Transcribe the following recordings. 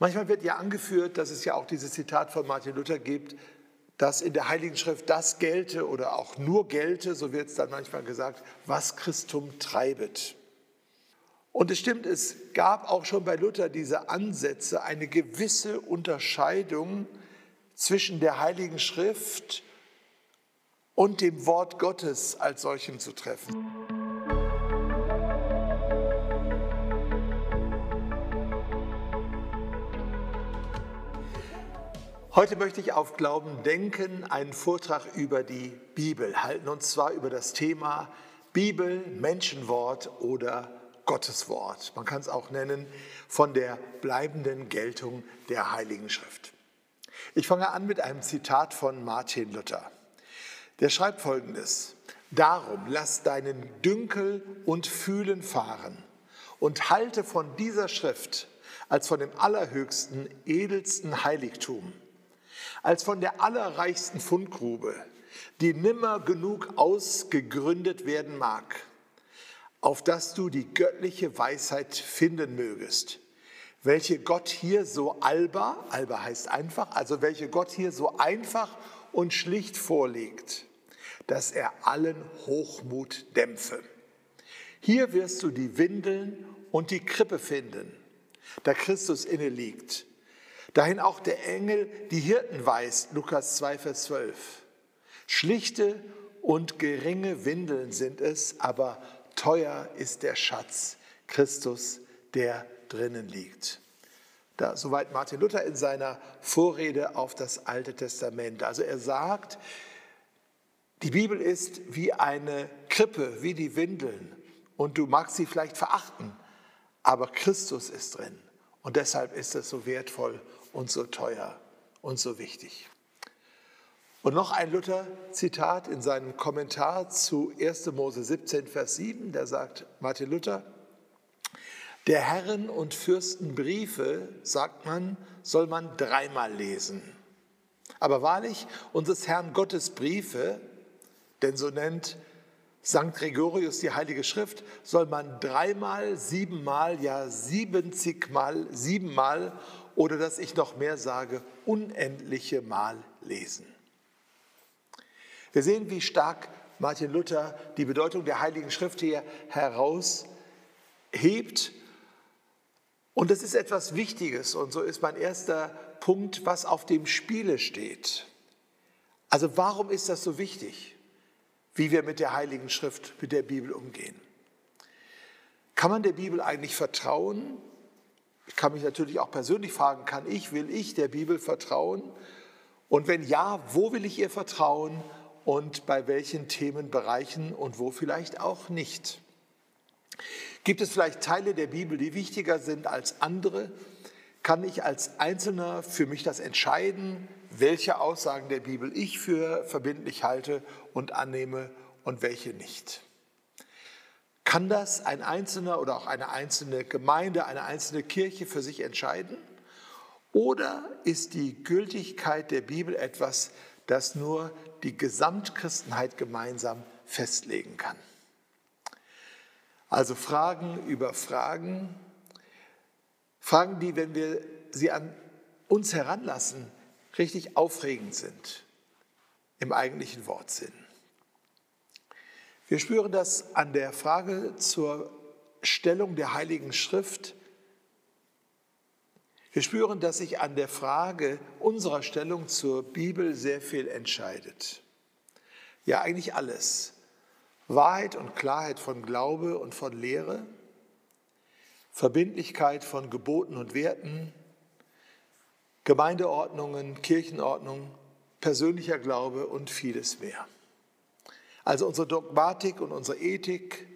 Manchmal wird ja angeführt, dass es ja auch dieses Zitat von Martin Luther gibt, dass in der Heiligen Schrift das gelte oder auch nur gelte, so wird es dann manchmal gesagt, was Christum treibet. Und es stimmt, es gab auch schon bei Luther diese Ansätze, eine gewisse Unterscheidung zwischen der Heiligen Schrift und dem Wort Gottes als solchem zu treffen. Heute möchte ich auf Glauben denken, einen Vortrag über die Bibel halten, und zwar über das Thema Bibel, Menschenwort oder Gotteswort. Man kann es auch nennen von der bleibenden Geltung der Heiligen Schrift. Ich fange an mit einem Zitat von Martin Luther. Der schreibt folgendes: Darum lass deinen Dünkel und Fühlen fahren und halte von dieser Schrift als von dem allerhöchsten, edelsten Heiligtum als von der allerreichsten Fundgrube, die nimmer genug ausgegründet werden mag, auf dass du die göttliche Weisheit finden mögest, welche Gott hier so alba, alba heißt einfach, also welche Gott hier so einfach und schlicht vorlegt, dass er allen Hochmut dämpfe. Hier wirst du die Windeln und die Krippe finden, da Christus inne liegt Dahin auch der Engel die Hirten weist, Lukas 2, Vers 12. Schlichte und geringe Windeln sind es, aber teuer ist der Schatz, Christus, der drinnen liegt. Da, soweit Martin Luther in seiner Vorrede auf das Alte Testament. Also er sagt, die Bibel ist wie eine Krippe, wie die Windeln. Und du magst sie vielleicht verachten, aber Christus ist drin. Und deshalb ist es so wertvoll und so teuer und so wichtig. Und noch ein Luther-Zitat in seinem Kommentar zu 1. Mose 17, Vers 7, da sagt Martin Luther, der Herren und Fürsten Briefe, sagt man, soll man dreimal lesen. Aber wahrlich, unseres Herrn Gottes Briefe, denn so nennt St. Gregorius die Heilige Schrift, soll man dreimal, siebenmal, ja siebenzigmal, siebenmal oder dass ich noch mehr sage, unendliche Mal lesen. Wir sehen, wie stark Martin Luther die Bedeutung der Heiligen Schrift hier heraushebt. Und das ist etwas Wichtiges. Und so ist mein erster Punkt, was auf dem Spiele steht. Also warum ist das so wichtig, wie wir mit der Heiligen Schrift, mit der Bibel umgehen? Kann man der Bibel eigentlich vertrauen? Ich kann mich natürlich auch persönlich fragen, kann ich, will ich der Bibel vertrauen? Und wenn ja, wo will ich ihr vertrauen und bei welchen Themenbereichen und wo vielleicht auch nicht? Gibt es vielleicht Teile der Bibel, die wichtiger sind als andere? Kann ich als Einzelner für mich das entscheiden, welche Aussagen der Bibel ich für verbindlich halte und annehme und welche nicht? Kann das ein Einzelner oder auch eine einzelne Gemeinde, eine einzelne Kirche für sich entscheiden? Oder ist die Gültigkeit der Bibel etwas, das nur die Gesamtchristenheit gemeinsam festlegen kann? Also Fragen über Fragen, Fragen, die, wenn wir sie an uns heranlassen, richtig aufregend sind im eigentlichen Wortsinn. Wir spüren das an der Frage zur Stellung der Heiligen Schrift. Wir spüren, dass sich an der Frage unserer Stellung zur Bibel sehr viel entscheidet. Ja, eigentlich alles. Wahrheit und Klarheit von Glaube und von Lehre, Verbindlichkeit von Geboten und Werten, Gemeindeordnungen, Kirchenordnung, persönlicher Glaube und vieles mehr. Also unsere Dogmatik und unsere Ethik,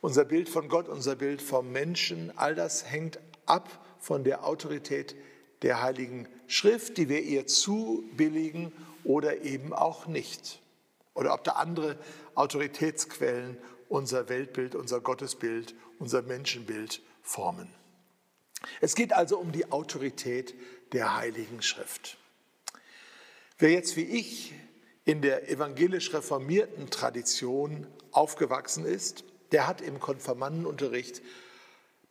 unser Bild von Gott, unser Bild vom Menschen, all das hängt ab von der Autorität der Heiligen Schrift, die wir ihr zubilligen oder eben auch nicht. Oder ob da andere Autoritätsquellen unser Weltbild, unser Gottesbild, unser Menschenbild formen. Es geht also um die Autorität der Heiligen Schrift. Wer jetzt wie ich in der evangelisch reformierten Tradition aufgewachsen ist, der hat im Konfirmandenunterricht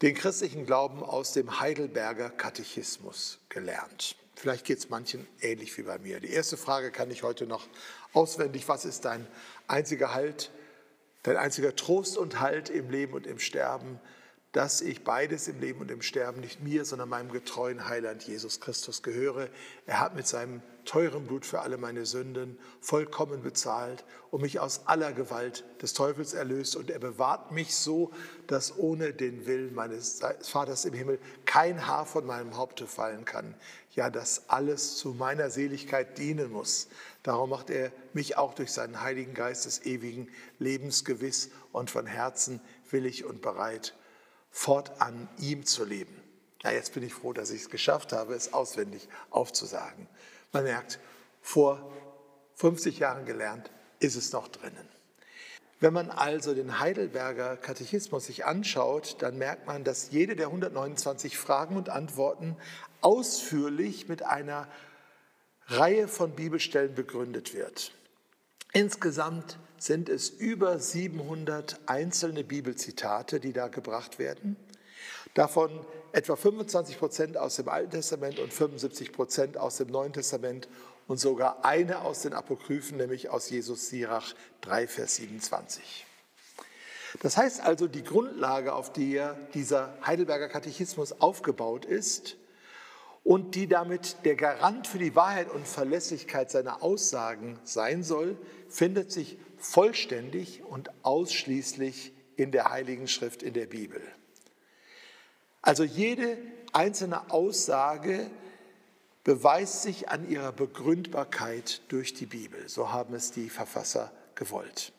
den christlichen Glauben aus dem Heidelberger Katechismus gelernt. Vielleicht geht es manchen ähnlich wie bei mir. Die erste Frage kann ich heute noch auswendig. Was ist dein einziger Halt, dein einziger Trost und Halt im Leben und im Sterben? Dass ich beides im Leben und im Sterben nicht mir, sondern meinem getreuen Heiland Jesus Christus gehöre. Er hat mit seinem teuren Blut für alle meine Sünden vollkommen bezahlt und mich aus aller Gewalt des Teufels erlöst. Und er bewahrt mich so, dass ohne den Willen meines Vaters im Himmel kein Haar von meinem Haupte fallen kann. Ja, dass alles zu meiner Seligkeit dienen muss. Darum macht er mich auch durch seinen Heiligen Geist des ewigen Lebens gewiss und von Herzen willig und bereit fortan ihm zu leben. Ja, jetzt bin ich froh, dass ich es geschafft habe, es auswendig aufzusagen. Man merkt, vor 50 Jahren gelernt, ist es noch drinnen. Wenn man also den Heidelberger Katechismus sich anschaut, dann merkt man, dass jede der 129 Fragen und Antworten ausführlich mit einer Reihe von Bibelstellen begründet wird. Insgesamt sind es über 700 einzelne Bibelzitate, die da gebracht werden. Davon etwa 25 Prozent aus dem Alten Testament und 75 Prozent aus dem Neuen Testament und sogar eine aus den Apokryphen, nämlich aus Jesus Sirach 3, Vers 27. Das heißt also, die Grundlage, auf der dieser Heidelberger Katechismus aufgebaut ist, und die damit der Garant für die Wahrheit und Verlässlichkeit seiner Aussagen sein soll, findet sich vollständig und ausschließlich in der Heiligen Schrift in der Bibel. Also jede einzelne Aussage beweist sich an ihrer Begründbarkeit durch die Bibel. So haben es die Verfasser gewollt.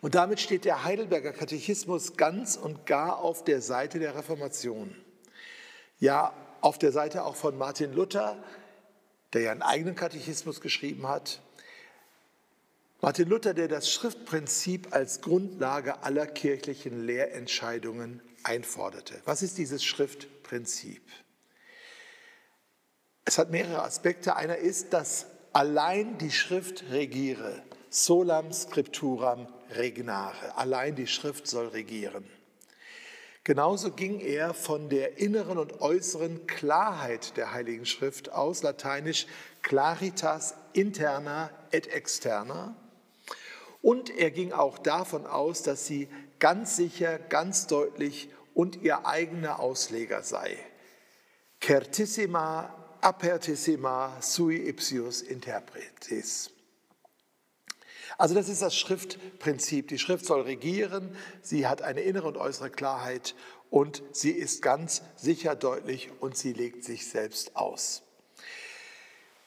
Und damit steht der Heidelberger Katechismus ganz und gar auf der Seite der Reformation. Ja, auf der Seite auch von Martin Luther, der ja einen eigenen Katechismus geschrieben hat. Martin Luther, der das Schriftprinzip als Grundlage aller kirchlichen Lehrentscheidungen einforderte. Was ist dieses Schriftprinzip? Es hat mehrere Aspekte. Einer ist, dass allein die Schrift regiere. Solam scripturam regnare. Allein die Schrift soll regieren. Genauso ging er von der inneren und äußeren Klarheit der Heiligen Schrift aus, lateinisch claritas interna et externa. Und er ging auch davon aus, dass sie ganz sicher, ganz deutlich und ihr eigener Ausleger sei. Certissima apertissima sui ipsius interpretis. Also das ist das Schriftprinzip. Die Schrift soll regieren, sie hat eine innere und äußere Klarheit und sie ist ganz sicher deutlich und sie legt sich selbst aus.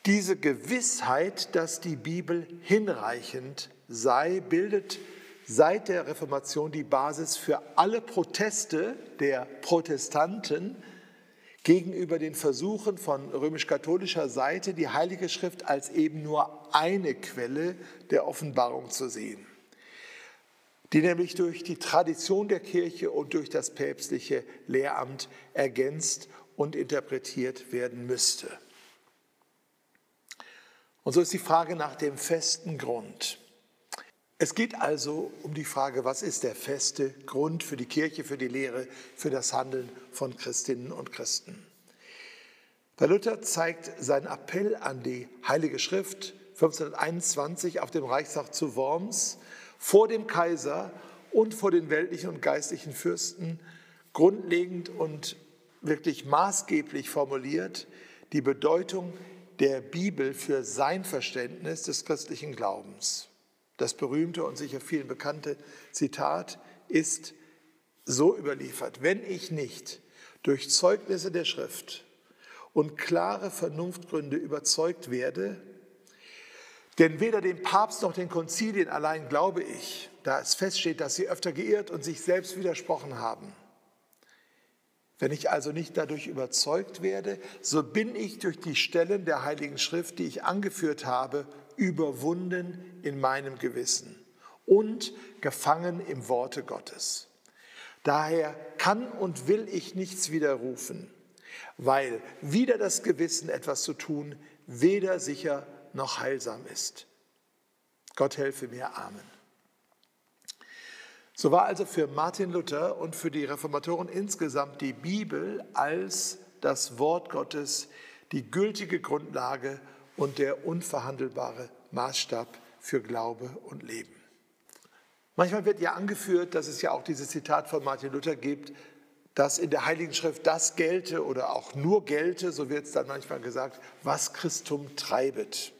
Diese Gewissheit, dass die Bibel hinreichend sei, bildet seit der Reformation die Basis für alle Proteste der Protestanten gegenüber den Versuchen von römisch-katholischer Seite, die Heilige Schrift als eben nur eine Quelle der Offenbarung zu sehen, die nämlich durch die Tradition der Kirche und durch das päpstliche Lehramt ergänzt und interpretiert werden müsste. Und so ist die Frage nach dem festen Grund. Es geht also um die Frage, was ist der feste Grund für die Kirche, für die Lehre, für das Handeln von Christinnen und Christen. Der Luther zeigt seinen Appell an die Heilige Schrift 1521 auf dem Reichstag zu Worms vor dem Kaiser und vor den weltlichen und geistlichen Fürsten grundlegend und wirklich maßgeblich formuliert die Bedeutung der Bibel für sein Verständnis des christlichen Glaubens. Das berühmte und sicher vielen bekannte Zitat ist so überliefert. Wenn ich nicht durch Zeugnisse der Schrift und klare Vernunftgründe überzeugt werde, denn weder dem Papst noch den Konzilien allein glaube ich, da es feststeht, dass sie öfter geirrt und sich selbst widersprochen haben. Wenn ich also nicht dadurch überzeugt werde, so bin ich durch die Stellen der Heiligen Schrift, die ich angeführt habe, überwunden in meinem Gewissen und gefangen im Worte Gottes. Daher kann und will ich nichts widerrufen, weil wider das Gewissen etwas zu tun weder sicher noch heilsam ist. Gott helfe mir. Amen. So war also für Martin Luther und für die Reformatoren insgesamt die Bibel als das Wort Gottes die gültige Grundlage und der unverhandelbare Maßstab für Glaube und Leben. Manchmal wird ja angeführt, dass es ja auch dieses Zitat von Martin Luther gibt, dass in der Heiligen Schrift das gelte oder auch nur gelte, so wird es dann manchmal gesagt, was Christum treibet.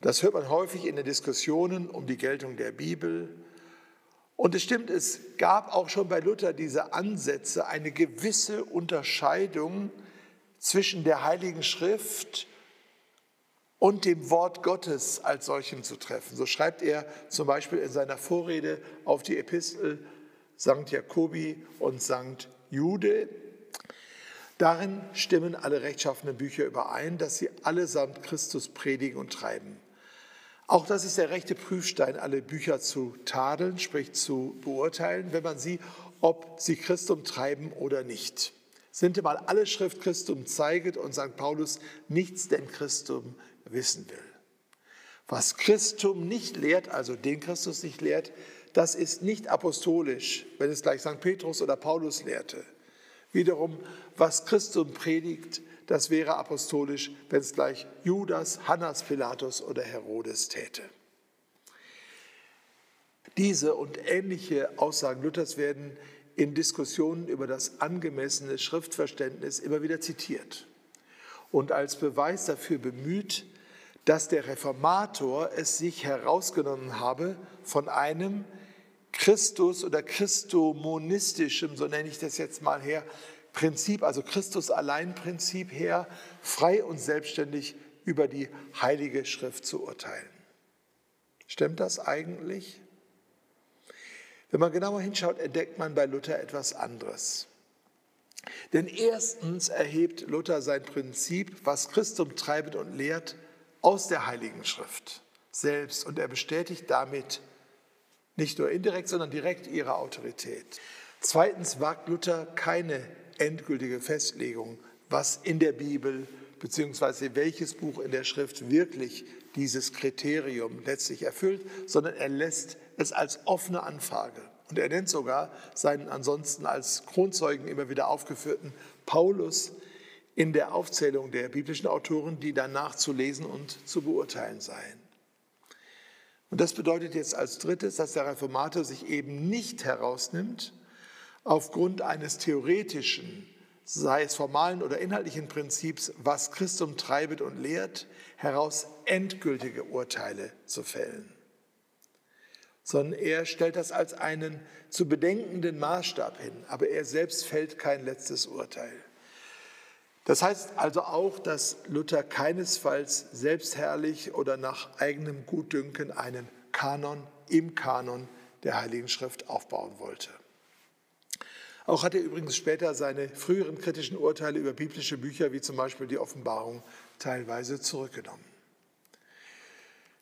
Das hört man häufig in den Diskussionen um die Geltung der Bibel. Und es stimmt, es gab auch schon bei Luther diese Ansätze, eine gewisse Unterscheidung zwischen der Heiligen Schrift und dem Wort Gottes als solchem zu treffen. So schreibt er zum Beispiel in seiner Vorrede auf die Epistel St. Jakobi und St. Jude. Darin stimmen alle rechtschaffenen Bücher überein, dass sie allesamt Christus predigen und treiben. Auch das ist der rechte Prüfstein, alle Bücher zu tadeln, sprich zu beurteilen, wenn man sie, ob sie Christum treiben oder nicht. Sind mal alle Schrift Christum zeiget und St. Paulus nichts denn Christum wissen will. Was Christum nicht lehrt, also den Christus nicht lehrt, das ist nicht apostolisch, wenn es gleich St. Petrus oder Paulus lehrte. Wiederum, was Christum predigt, das wäre apostolisch, wenn es gleich Judas, Hannas, Pilatus oder Herodes täte. Diese und ähnliche Aussagen Luthers werden in Diskussionen über das angemessene Schriftverständnis immer wieder zitiert und als Beweis dafür bemüht, dass der Reformator es sich herausgenommen habe, von einem Christus oder Christomonistischem, so nenne ich das jetzt mal her, Prinzip, also Christus allein Prinzip her, frei und selbstständig über die Heilige Schrift zu urteilen. Stimmt das eigentlich? Wenn man genauer hinschaut, entdeckt man bei Luther etwas anderes. Denn erstens erhebt Luther sein Prinzip, was Christum treibet und lehrt, aus der Heiligen Schrift selbst und er bestätigt damit nicht nur indirekt, sondern direkt ihre Autorität. Zweitens wagt Luther keine endgültige Festlegung, was in der Bibel bzw. welches Buch in der Schrift wirklich dieses Kriterium letztlich erfüllt, sondern er lässt es als offene Anfrage. Und er nennt sogar seinen ansonsten als Kronzeugen immer wieder aufgeführten Paulus in der Aufzählung der biblischen Autoren, die danach zu lesen und zu beurteilen seien. Und das bedeutet jetzt als drittes, dass der Reformator sich eben nicht herausnimmt, aufgrund eines theoretischen, sei es formalen oder inhaltlichen Prinzips, was Christum treibet und lehrt, heraus endgültige Urteile zu fällen sondern er stellt das als einen zu bedenkenden Maßstab hin, aber er selbst fällt kein letztes Urteil. Das heißt also auch, dass Luther keinesfalls selbstherrlich oder nach eigenem Gutdünken einen Kanon im Kanon der Heiligen Schrift aufbauen wollte. Auch hat er übrigens später seine früheren kritischen Urteile über biblische Bücher, wie zum Beispiel die Offenbarung, teilweise zurückgenommen.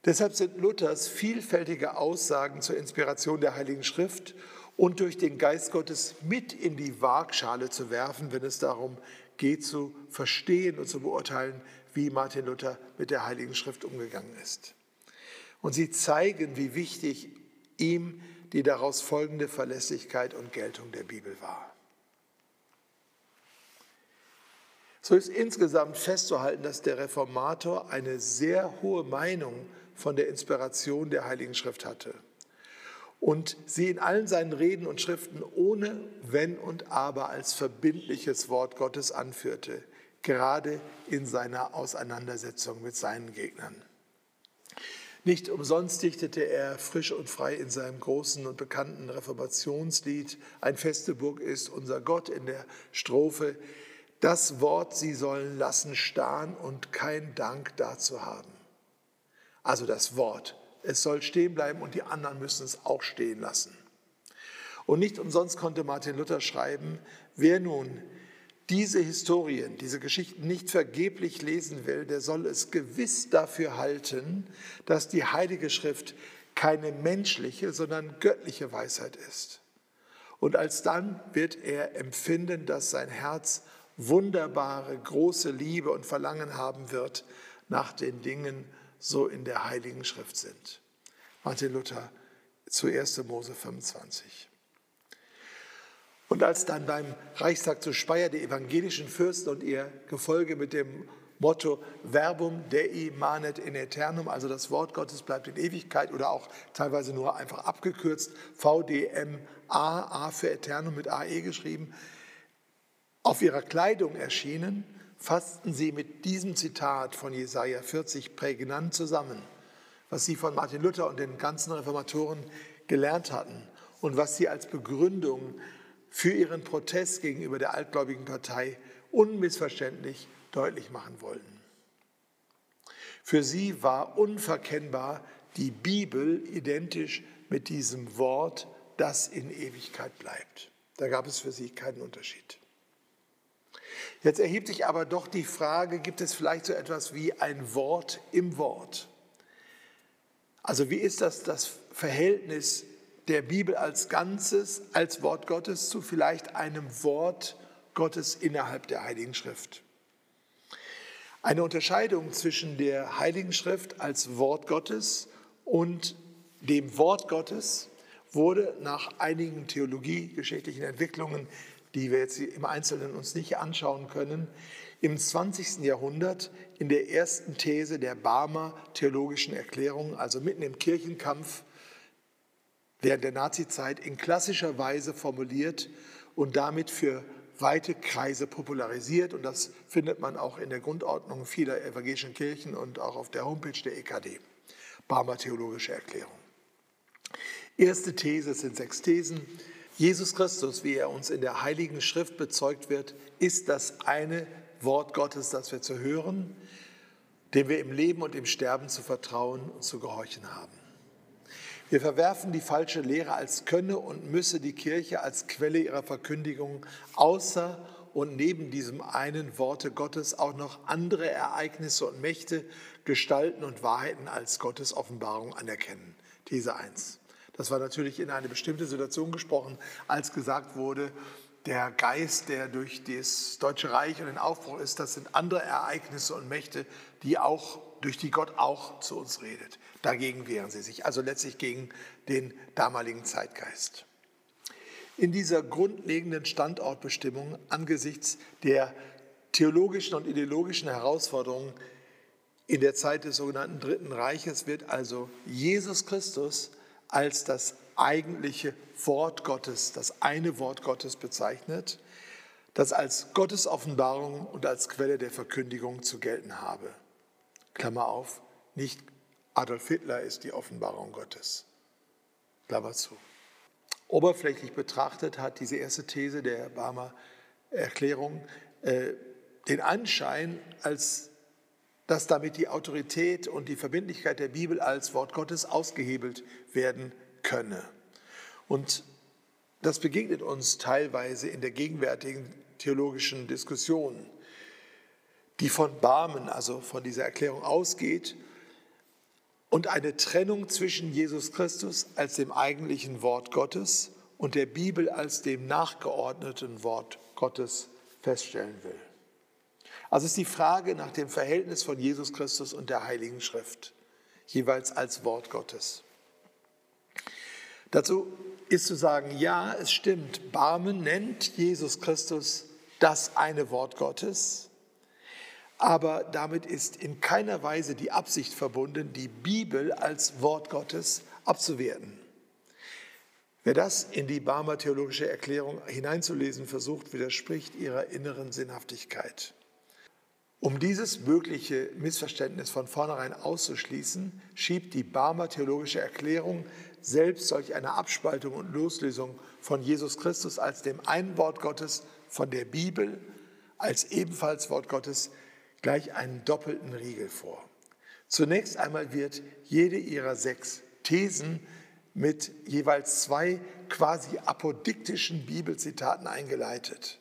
Deshalb sind Luthers vielfältige Aussagen zur Inspiration der Heiligen Schrift und durch den Geist Gottes mit in die Waagschale zu werfen, wenn es darum geht, zu verstehen und zu beurteilen, wie Martin Luther mit der Heiligen Schrift umgegangen ist. Und sie zeigen, wie wichtig ihm die daraus folgende Verlässlichkeit und Geltung der Bibel war. So ist insgesamt festzuhalten, dass der Reformator eine sehr hohe Meinung von der Inspiration der Heiligen Schrift hatte und sie in allen seinen Reden und Schriften ohne Wenn und Aber als verbindliches Wort Gottes anführte, gerade in seiner Auseinandersetzung mit seinen Gegnern. Nicht umsonst dichtete er frisch und frei in seinem großen und bekannten Reformationslied Ein feste Burg ist unser Gott in der Strophe Das Wort sie sollen lassen starren und kein Dank dazu haben. Also das Wort. Es soll stehen bleiben und die anderen müssen es auch stehen lassen. Und nicht umsonst konnte Martin Luther schreiben, wer nun diese Historien, diese Geschichten nicht vergeblich lesen will, der soll es gewiss dafür halten, dass die Heilige Schrift keine menschliche, sondern göttliche Weisheit ist. Und alsdann wird er empfinden, dass sein Herz wunderbare, große Liebe und Verlangen haben wird nach den Dingen so in der Heiligen Schrift sind. Martin Luther zu 1. Mose 25. Und als dann beim Reichstag zu Speyer die evangelischen Fürsten und ihr Gefolge mit dem Motto Verbum Dei manet in Eternum, also das Wort Gottes bleibt in Ewigkeit oder auch teilweise nur einfach abgekürzt VDMA, A für Eternum mit AE geschrieben, auf ihrer Kleidung erschienen, fassten sie mit diesem Zitat von Jesaja 40 prägnant zusammen, was sie von Martin Luther und den ganzen Reformatoren gelernt hatten und was sie als Begründung für ihren Protest gegenüber der altgläubigen Partei unmissverständlich deutlich machen wollten. Für sie war unverkennbar die Bibel identisch mit diesem Wort, das in Ewigkeit bleibt. Da gab es für sie keinen Unterschied. Jetzt erhebt sich aber doch die Frage, gibt es vielleicht so etwas wie ein Wort im Wort? Also wie ist das das Verhältnis der Bibel als Ganzes, als Wort Gottes zu vielleicht einem Wort Gottes innerhalb der Heiligen Schrift? Eine Unterscheidung zwischen der Heiligen Schrift als Wort Gottes und dem Wort Gottes wurde nach einigen theologiegeschichtlichen Entwicklungen die wir jetzt im Einzelnen uns nicht anschauen können, im 20. Jahrhundert in der ersten These der Barmer theologischen Erklärung, also mitten im Kirchenkampf während der Nazizeit, in klassischer Weise formuliert und damit für weite Kreise popularisiert. Und das findet man auch in der Grundordnung vieler evangelischen Kirchen und auch auf der Homepage der EKD. Barmer theologische Erklärung. Erste These sind sechs Thesen. Jesus Christus, wie er uns in der Heiligen Schrift bezeugt wird, ist das eine Wort Gottes, das wir zu hören, dem wir im Leben und im Sterben zu vertrauen und zu gehorchen haben. Wir verwerfen die falsche Lehre, als könne und müsse die Kirche als Quelle ihrer Verkündigung außer und neben diesem einen Worte Gottes auch noch andere Ereignisse und Mächte, Gestalten und Wahrheiten als Gottes Offenbarung anerkennen. These 1. Das war natürlich in eine bestimmte Situation gesprochen, als gesagt wurde, der Geist, der durch das Deutsche Reich und den Aufbruch ist, das sind andere Ereignisse und Mächte, die auch, durch die Gott auch zu uns redet. Dagegen wehren sie sich, also letztlich gegen den damaligen Zeitgeist. In dieser grundlegenden Standortbestimmung angesichts der theologischen und ideologischen Herausforderungen in der Zeit des sogenannten Dritten Reiches wird also Jesus Christus als das eigentliche Wort Gottes, das eine Wort Gottes bezeichnet, das als Gottes Offenbarung und als Quelle der Verkündigung zu gelten habe. Klammer auf, nicht Adolf Hitler ist die Offenbarung Gottes. Klammer zu. Oberflächlich betrachtet hat diese erste These der Barmer Erklärung äh, den Anschein, als dass damit die Autorität und die Verbindlichkeit der Bibel als Wort Gottes ausgehebelt werden könne. Und das begegnet uns teilweise in der gegenwärtigen theologischen Diskussion, die von Barmen, also von dieser Erklärung ausgeht und eine Trennung zwischen Jesus Christus als dem eigentlichen Wort Gottes und der Bibel als dem nachgeordneten Wort Gottes feststellen will. Also ist die Frage nach dem Verhältnis von Jesus Christus und der Heiligen Schrift, jeweils als Wort Gottes. Dazu ist zu sagen, ja, es stimmt, Barmen nennt Jesus Christus das eine Wort Gottes, aber damit ist in keiner Weise die Absicht verbunden, die Bibel als Wort Gottes abzuwerten. Wer das in die Barmer theologische Erklärung hineinzulesen versucht, widerspricht ihrer inneren Sinnhaftigkeit. Um dieses mögliche Missverständnis von vornherein auszuschließen, schiebt die Barmer theologische Erklärung selbst solch eine Abspaltung und Loslösung von Jesus Christus als dem einen Wort Gottes von der Bibel, als ebenfalls Wort Gottes, gleich einen doppelten Riegel vor. Zunächst einmal wird jede ihrer sechs Thesen mit jeweils zwei quasi apodiktischen Bibelzitaten eingeleitet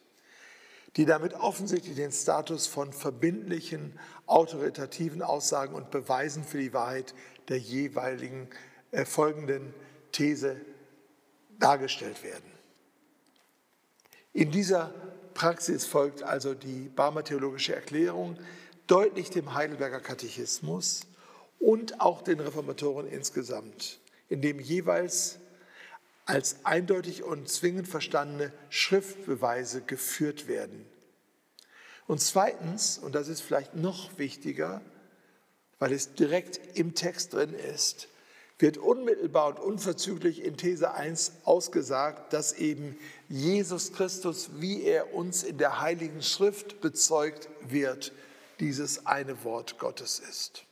die damit offensichtlich den Status von verbindlichen, autoritativen Aussagen und Beweisen für die Wahrheit der jeweiligen äh, folgenden These dargestellt werden. In dieser Praxis folgt also die Barmer theologische Erklärung deutlich dem Heidelberger Katechismus und auch den Reformatoren insgesamt. in dem jeweils als eindeutig und zwingend verstandene Schriftbeweise geführt werden. Und zweitens, und das ist vielleicht noch wichtiger, weil es direkt im Text drin ist, wird unmittelbar und unverzüglich in These 1 ausgesagt, dass eben Jesus Christus, wie er uns in der Heiligen Schrift bezeugt wird, dieses eine Wort Gottes ist.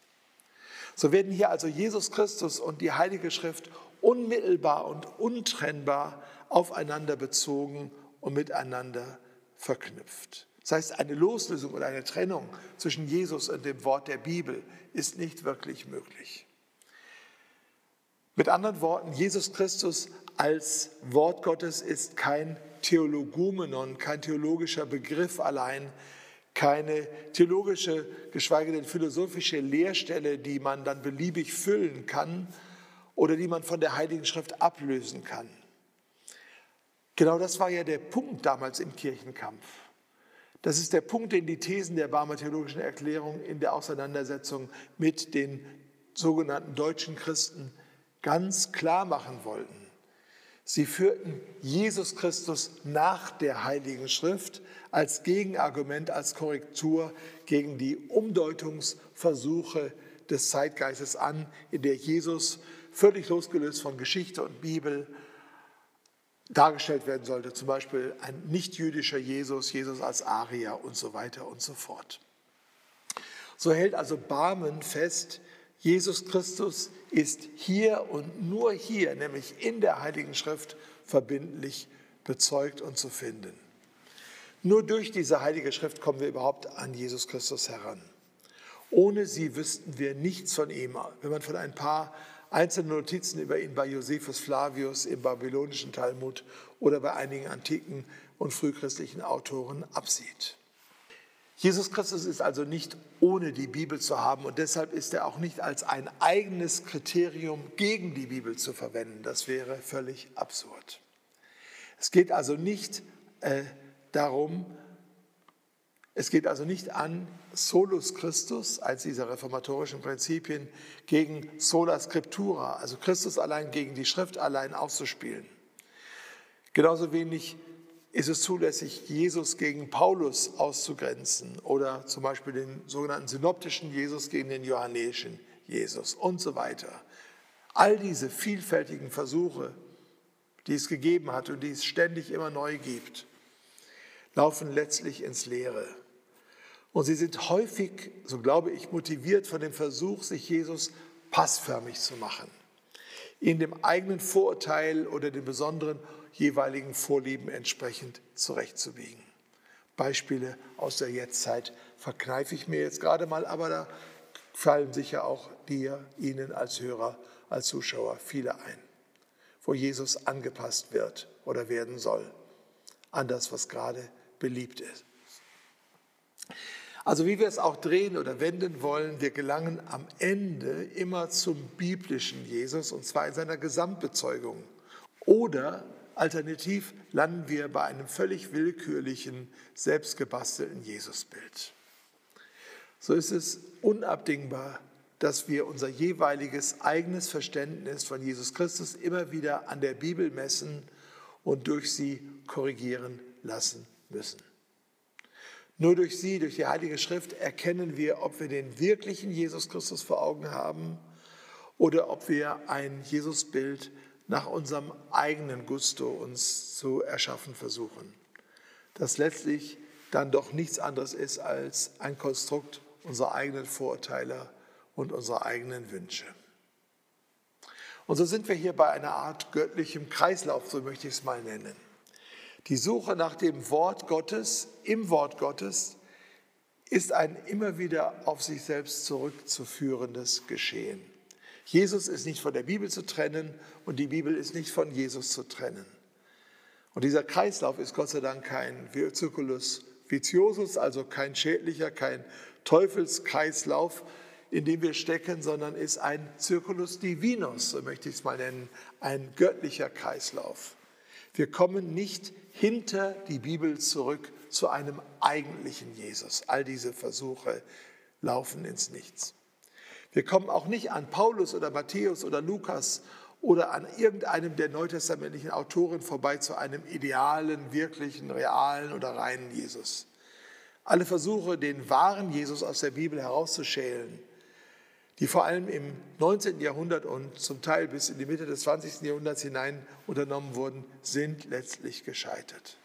So werden hier also Jesus Christus und die Heilige Schrift unmittelbar und untrennbar aufeinander bezogen und miteinander verknüpft. Das heißt, eine Loslösung oder eine Trennung zwischen Jesus und dem Wort der Bibel ist nicht wirklich möglich. Mit anderen Worten, Jesus Christus als Wort Gottes ist kein Theologumenon, kein theologischer Begriff allein, keine theologische, geschweige denn philosophische Lehrstelle, die man dann beliebig füllen kann oder die man von der Heiligen Schrift ablösen kann. Genau das war ja der Punkt damals im Kirchenkampf. Das ist der Punkt, den die Thesen der Barmer Theologischen Erklärung in der Auseinandersetzung mit den sogenannten deutschen Christen ganz klar machen wollten. Sie führten Jesus Christus nach der Heiligen Schrift als Gegenargument, als Korrektur gegen die Umdeutungsversuche des Zeitgeistes an, in der Jesus völlig losgelöst von Geschichte und Bibel dargestellt werden sollte. Zum Beispiel ein nicht-jüdischer Jesus, Jesus als Arier und so weiter und so fort. So hält also Barmen fest, Jesus Christus ist hier und nur hier, nämlich in der Heiligen Schrift, verbindlich bezeugt und zu finden. Nur durch diese Heilige Schrift kommen wir überhaupt an Jesus Christus heran. Ohne sie wüssten wir nichts von ihm. Wenn man von ein paar einzelnen Notizen über ihn bei Josephus Flavius im babylonischen Talmud oder bei einigen antiken und frühchristlichen Autoren absieht. Jesus Christus ist also nicht ohne die Bibel zu haben und deshalb ist er auch nicht als ein eigenes Kriterium gegen die Bibel zu verwenden. Das wäre völlig absurd. Es geht also nicht äh, darum, es geht also nicht an Solus Christus, als dieser reformatorischen Prinzipien, gegen sola scriptura, also Christus allein gegen die Schrift allein auszuspielen. Genauso wenig ist es zulässig, Jesus gegen Paulus auszugrenzen oder zum Beispiel den sogenannten synoptischen Jesus gegen den johannäischen Jesus und so weiter. All diese vielfältigen Versuche, die es gegeben hat und die es ständig immer neu gibt, laufen letztlich ins Leere. Und sie sind häufig, so glaube ich, motiviert von dem Versuch, sich Jesus passförmig zu machen, ihn dem eigenen Vorurteil oder den besonderen jeweiligen Vorlieben entsprechend zurechtzubiegen. Beispiele aus der Jetztzeit verkneife ich mir jetzt gerade mal, aber da fallen sicher auch dir, Ihnen als Hörer, als Zuschauer viele ein, wo Jesus angepasst wird oder werden soll an das, was gerade beliebt ist. Also wie wir es auch drehen oder wenden wollen, wir gelangen am Ende immer zum biblischen Jesus und zwar in seiner Gesamtbezeugung. Oder Alternativ landen wir bei einem völlig willkürlichen, selbstgebastelten Jesusbild. So ist es unabdingbar, dass wir unser jeweiliges eigenes Verständnis von Jesus Christus immer wieder an der Bibel messen und durch sie korrigieren lassen müssen. Nur durch sie, durch die Heilige Schrift, erkennen wir, ob wir den wirklichen Jesus Christus vor Augen haben oder ob wir ein Jesusbild nach unserem eigenen Gusto uns zu erschaffen versuchen. Das letztlich dann doch nichts anderes ist als ein Konstrukt unserer eigenen Vorurteile und unserer eigenen Wünsche. Und so sind wir hier bei einer Art göttlichem Kreislauf, so möchte ich es mal nennen. Die Suche nach dem Wort Gottes im Wort Gottes ist ein immer wieder auf sich selbst zurückzuführendes Geschehen. Jesus ist nicht von der Bibel zu trennen und die Bibel ist nicht von Jesus zu trennen. Und dieser Kreislauf ist Gott sei Dank kein Circulus viciosus, also kein schädlicher, kein Teufelskreislauf, in dem wir stecken, sondern ist ein Circulus divinus, so möchte ich es mal nennen, ein göttlicher Kreislauf. Wir kommen nicht hinter die Bibel zurück zu einem eigentlichen Jesus. All diese Versuche laufen ins Nichts. Wir kommen auch nicht an Paulus oder Matthäus oder Lukas oder an irgendeinem der neutestamentlichen Autoren vorbei zu einem idealen, wirklichen, realen oder reinen Jesus. Alle Versuche, den wahren Jesus aus der Bibel herauszuschälen, die vor allem im 19. Jahrhundert und zum Teil bis in die Mitte des 20. Jahrhunderts hinein unternommen wurden, sind letztlich gescheitert.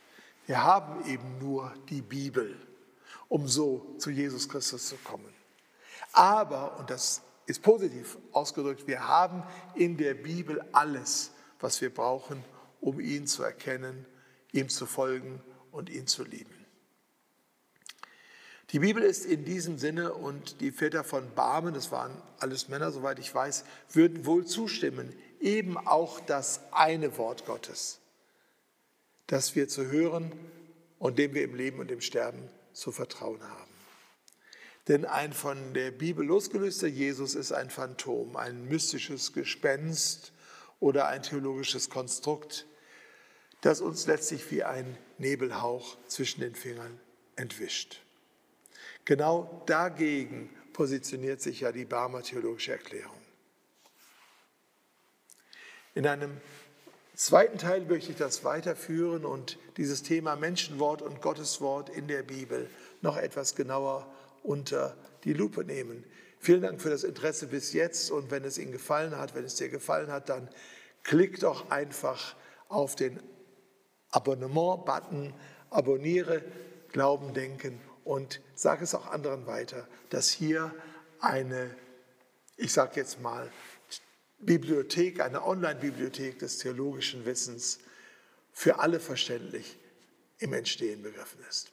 Wir haben eben nur die Bibel, um so zu Jesus Christus zu kommen. Aber, und das ist positiv ausgedrückt, wir haben in der Bibel alles, was wir brauchen, um ihn zu erkennen, ihm zu folgen und ihn zu lieben. Die Bibel ist in diesem Sinne und die Väter von Barmen, das waren alles Männer, soweit ich weiß, würden wohl zustimmen, eben auch das eine Wort Gottes, das wir zu hören und dem wir im Leben und im Sterben zu vertrauen haben. Denn ein von der Bibel losgelöster Jesus ist ein Phantom, ein mystisches Gespenst oder ein theologisches Konstrukt, das uns letztlich wie ein Nebelhauch zwischen den Fingern entwischt. Genau dagegen positioniert sich ja die Barmer Theologische Erklärung. In einem zweiten Teil möchte ich das weiterführen und dieses Thema Menschenwort und Gotteswort in der Bibel noch etwas genauer unter die Lupe nehmen. Vielen Dank für das Interesse bis jetzt und wenn es Ihnen gefallen hat, wenn es dir gefallen hat, dann klick doch einfach auf den Abonnement-Button, abonniere Glauben, Denken und sage es auch anderen weiter, dass hier eine, ich sage jetzt mal, Bibliothek, eine Online-Bibliothek des theologischen Wissens für alle verständlich im Entstehen begriffen ist.